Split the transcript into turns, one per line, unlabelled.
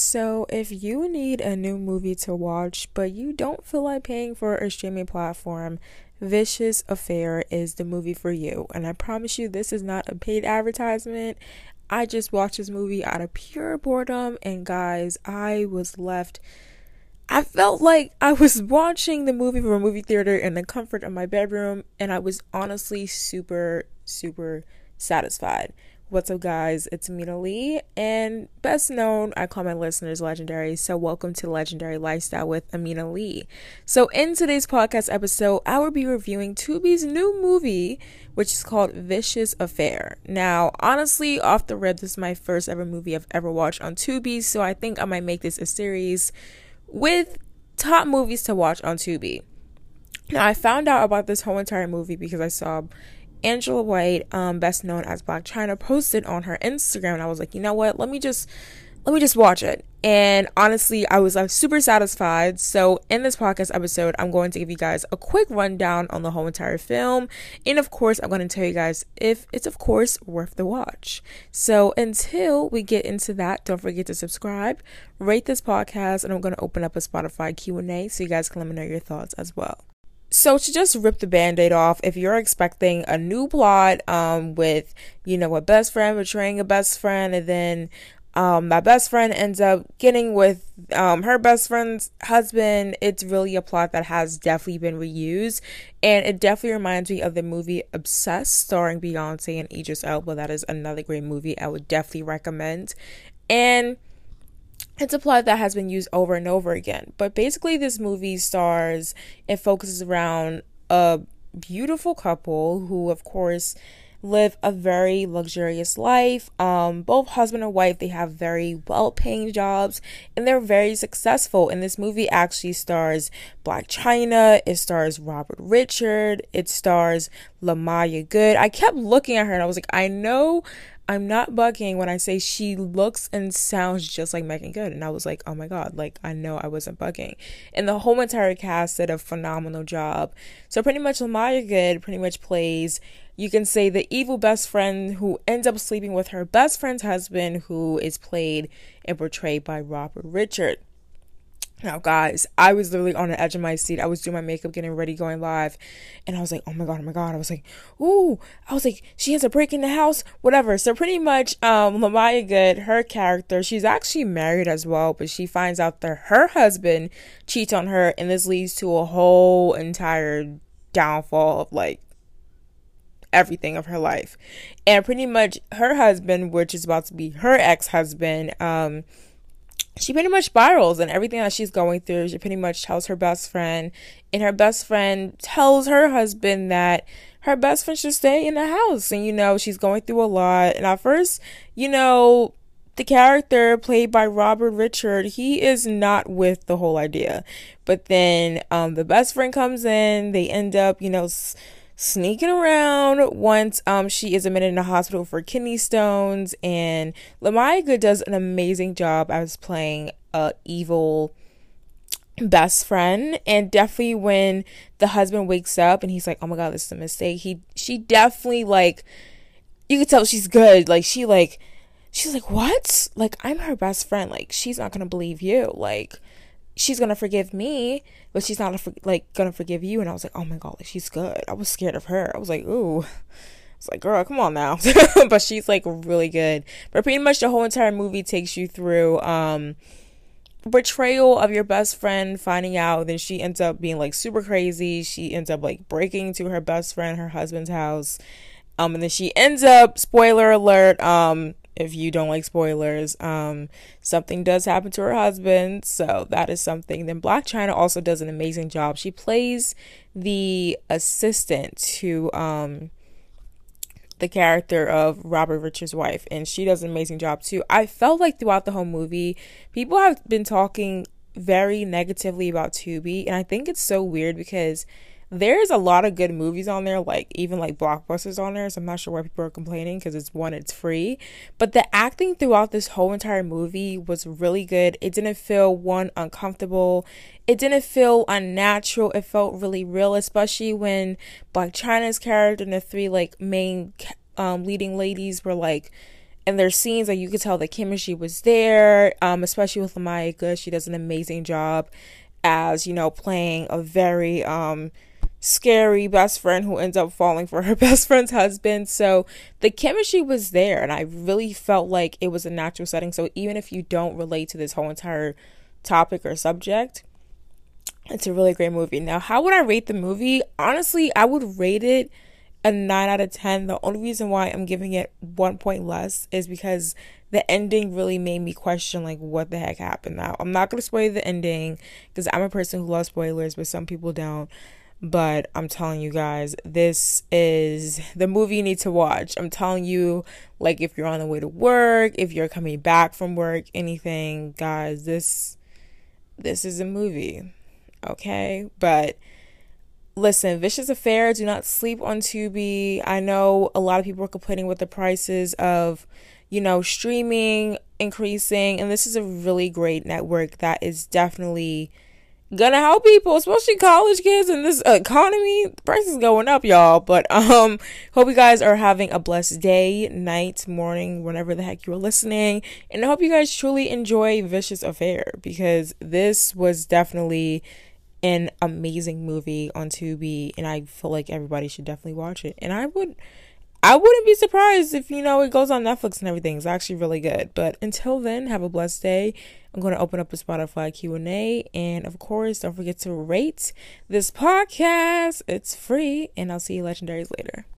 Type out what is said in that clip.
So, if you need a new movie to watch, but you don't feel like paying for a streaming platform, Vicious Affair is the movie for you. And I promise you, this is not a paid advertisement. I just watched this movie out of pure boredom, and guys, I was left. I felt like I was watching the movie from a movie theater in the comfort of my bedroom, and I was honestly super, super satisfied. What's up, guys? It's Ameenha Lee, and best known, I call my listeners legendary. So, welcome to Legendary Lifestyle with Ameenha Lee. So, in today's podcast episode, I will be reviewing Tubi's new movie, which is called Vicious Affair. Now, honestly, off the rip, this is my first ever movie I've ever watched on Tubi, so I think I might make this a series with top movies to watch on Tubi. Now, I found out about this whole entire movie because I saw Angela White, um, best known as Blac Chyna, posted on her Instagram. And I was like, you know what? Let me just let me just watch it. And honestly, I was like super satisfied. So in this podcast episode, I'm going to give you guys a quick rundown on the whole entire film. And of course, I'm going to tell you guys if it's of course worth the watch. So until we get into that, don't forget to subscribe, rate this podcast, and I'm going to open up a Spotify Q&A so you guys can let me know your thoughts as well. So to just rip the band-aid off, if you're expecting a new plot um with, you know, a best friend betraying a best friend and then um my best friend ends up getting with um her best friend's husband, it's really a plot that has definitely been reused and it definitely reminds me of the movie Obsessed starring Beyonce and Idris Elba. That is another great movie I would definitely recommend. And it's a plot that has been used over and over again. But basically, this movie stars, it focuses around a beautiful couple who, of course, live a very luxurious life. Um, both husband and wife, they have very well paying jobs and they're very successful. And this movie actually stars Blac Chyna, it stars Robert Richard, it stars Lamaya Good. I kept looking at her and I was like, I know I'm not bugging when I say she looks and sounds just like Meagan Good. And I was like, oh my God, like I know I wasn't bugging. And the whole entire cast did a phenomenal job. So pretty much Lamaya Good pretty much plays, you can say the evil best friend who ends up sleeping with her best friend's husband, who is played and portrayed by Robert Richard. Now, guys, I was literally on the edge of my seat. I was doing my makeup, getting ready, going live. And I was like, oh my God, oh my God. I was like, ooh. I was like, she has a break in the house, whatever. So, pretty much, um, Lamaya Good, her character, she's actually married as well, but she finds out that her husband cheats on her. And this leads to a whole entire downfall of like everything of her life. And pretty much her husband, which is about to be her ex husband, um, she pretty much spirals and everything that she's going through. She pretty much tells her best friend and her best friend tells her husband that her best friend should stay in the house. And you know she's going through a lot. And at first you know the character played by Robert Richard he is not with the whole idea. But then um the best friend comes in. They end up you know s- sneaking around once um she is admitted in the hospital for kidney stones. And Lamaya Good does an amazing job as playing a evil best friend. And definitely when the husband wakes up and he's like oh my god this is a mistake he she definitely like you could tell she's good. Like she like she's like what? Like i'm her best friend. Like she's not gonna believe you. Like she's gonna forgive me, but she's not like gonna forgive you. And I was like, oh my god, like she's good. I was scared of her. I was like, ooh. I was like, girl, come on now. but she's like really good. But pretty much the whole entire movie takes you through um betrayal of your best friend finding out then she ends up being like super crazy she ends up like breaking to her best friend her husband's house um and then she ends up spoiler alert um if you don't like spoilers. Um, something does happen to her husband, so that is something. Then Blac Chyna also does an amazing job. She plays the assistant to um the character of Robert Richard's wife, and she does an amazing job too. I felt like throughout the whole movie, people have been talking very negatively about Tubi, and I think it's so weird because there's a lot of good movies on there, like even like blockbusters on there. So I'm not sure why people are complaining because it's one, it's free. But the acting throughout this whole entire movie was really good. It didn't feel one uncomfortable. It didn't feel unnatural. It felt really real, especially when Blac Chyna's character and the three like main um, leading ladies were like and there's scenes that you could tell the chemistry was there, um, especially with Lamaya She does an amazing job as, you know, playing a very um scary best friend who ends up falling for her best friend's husband. So the chemistry was there, and I really felt like it was a natural setting. So even if you don't relate to this whole entire topic or subject, it's a really great movie. Now, how would I rate the movie? Honestly, I would rate it a 9 out of 10. The only reason why I'm giving it one point less is because the ending really made me question like what the heck happened now. I'm not going to spoil the ending because I'm a person who loves spoilers, but some people don't. But I'm telling you guys, this is the movie you need to watch. I'm telling you, like, if you're on the way to work, if you're coming back from work, anything, guys, this this is a movie. Okay? But listen, Vicious Affair, do not sleep on Tubi. I know a lot of people are complaining with the prices of, you know, streaming increasing, and this is a really great network that is definitely gonna help people, especially college kids in this economy. Prices going up, y'all. But um, hope you guys are having a blessed day, night, morning, whenever the heck you are listening, and I hope you guys truly enjoy Vicious Affair because this was definitely an amazing movie on Tubi, and I feel like everybody should definitely watch it. And I would. I wouldn't be surprised if you know it goes on Netflix and everything. It's actually really good. But until then, have a blessed day. I'm going to open up a Spotify Q&A and of course, don't forget to rate this podcast. It's free and I'll see you legendaries later.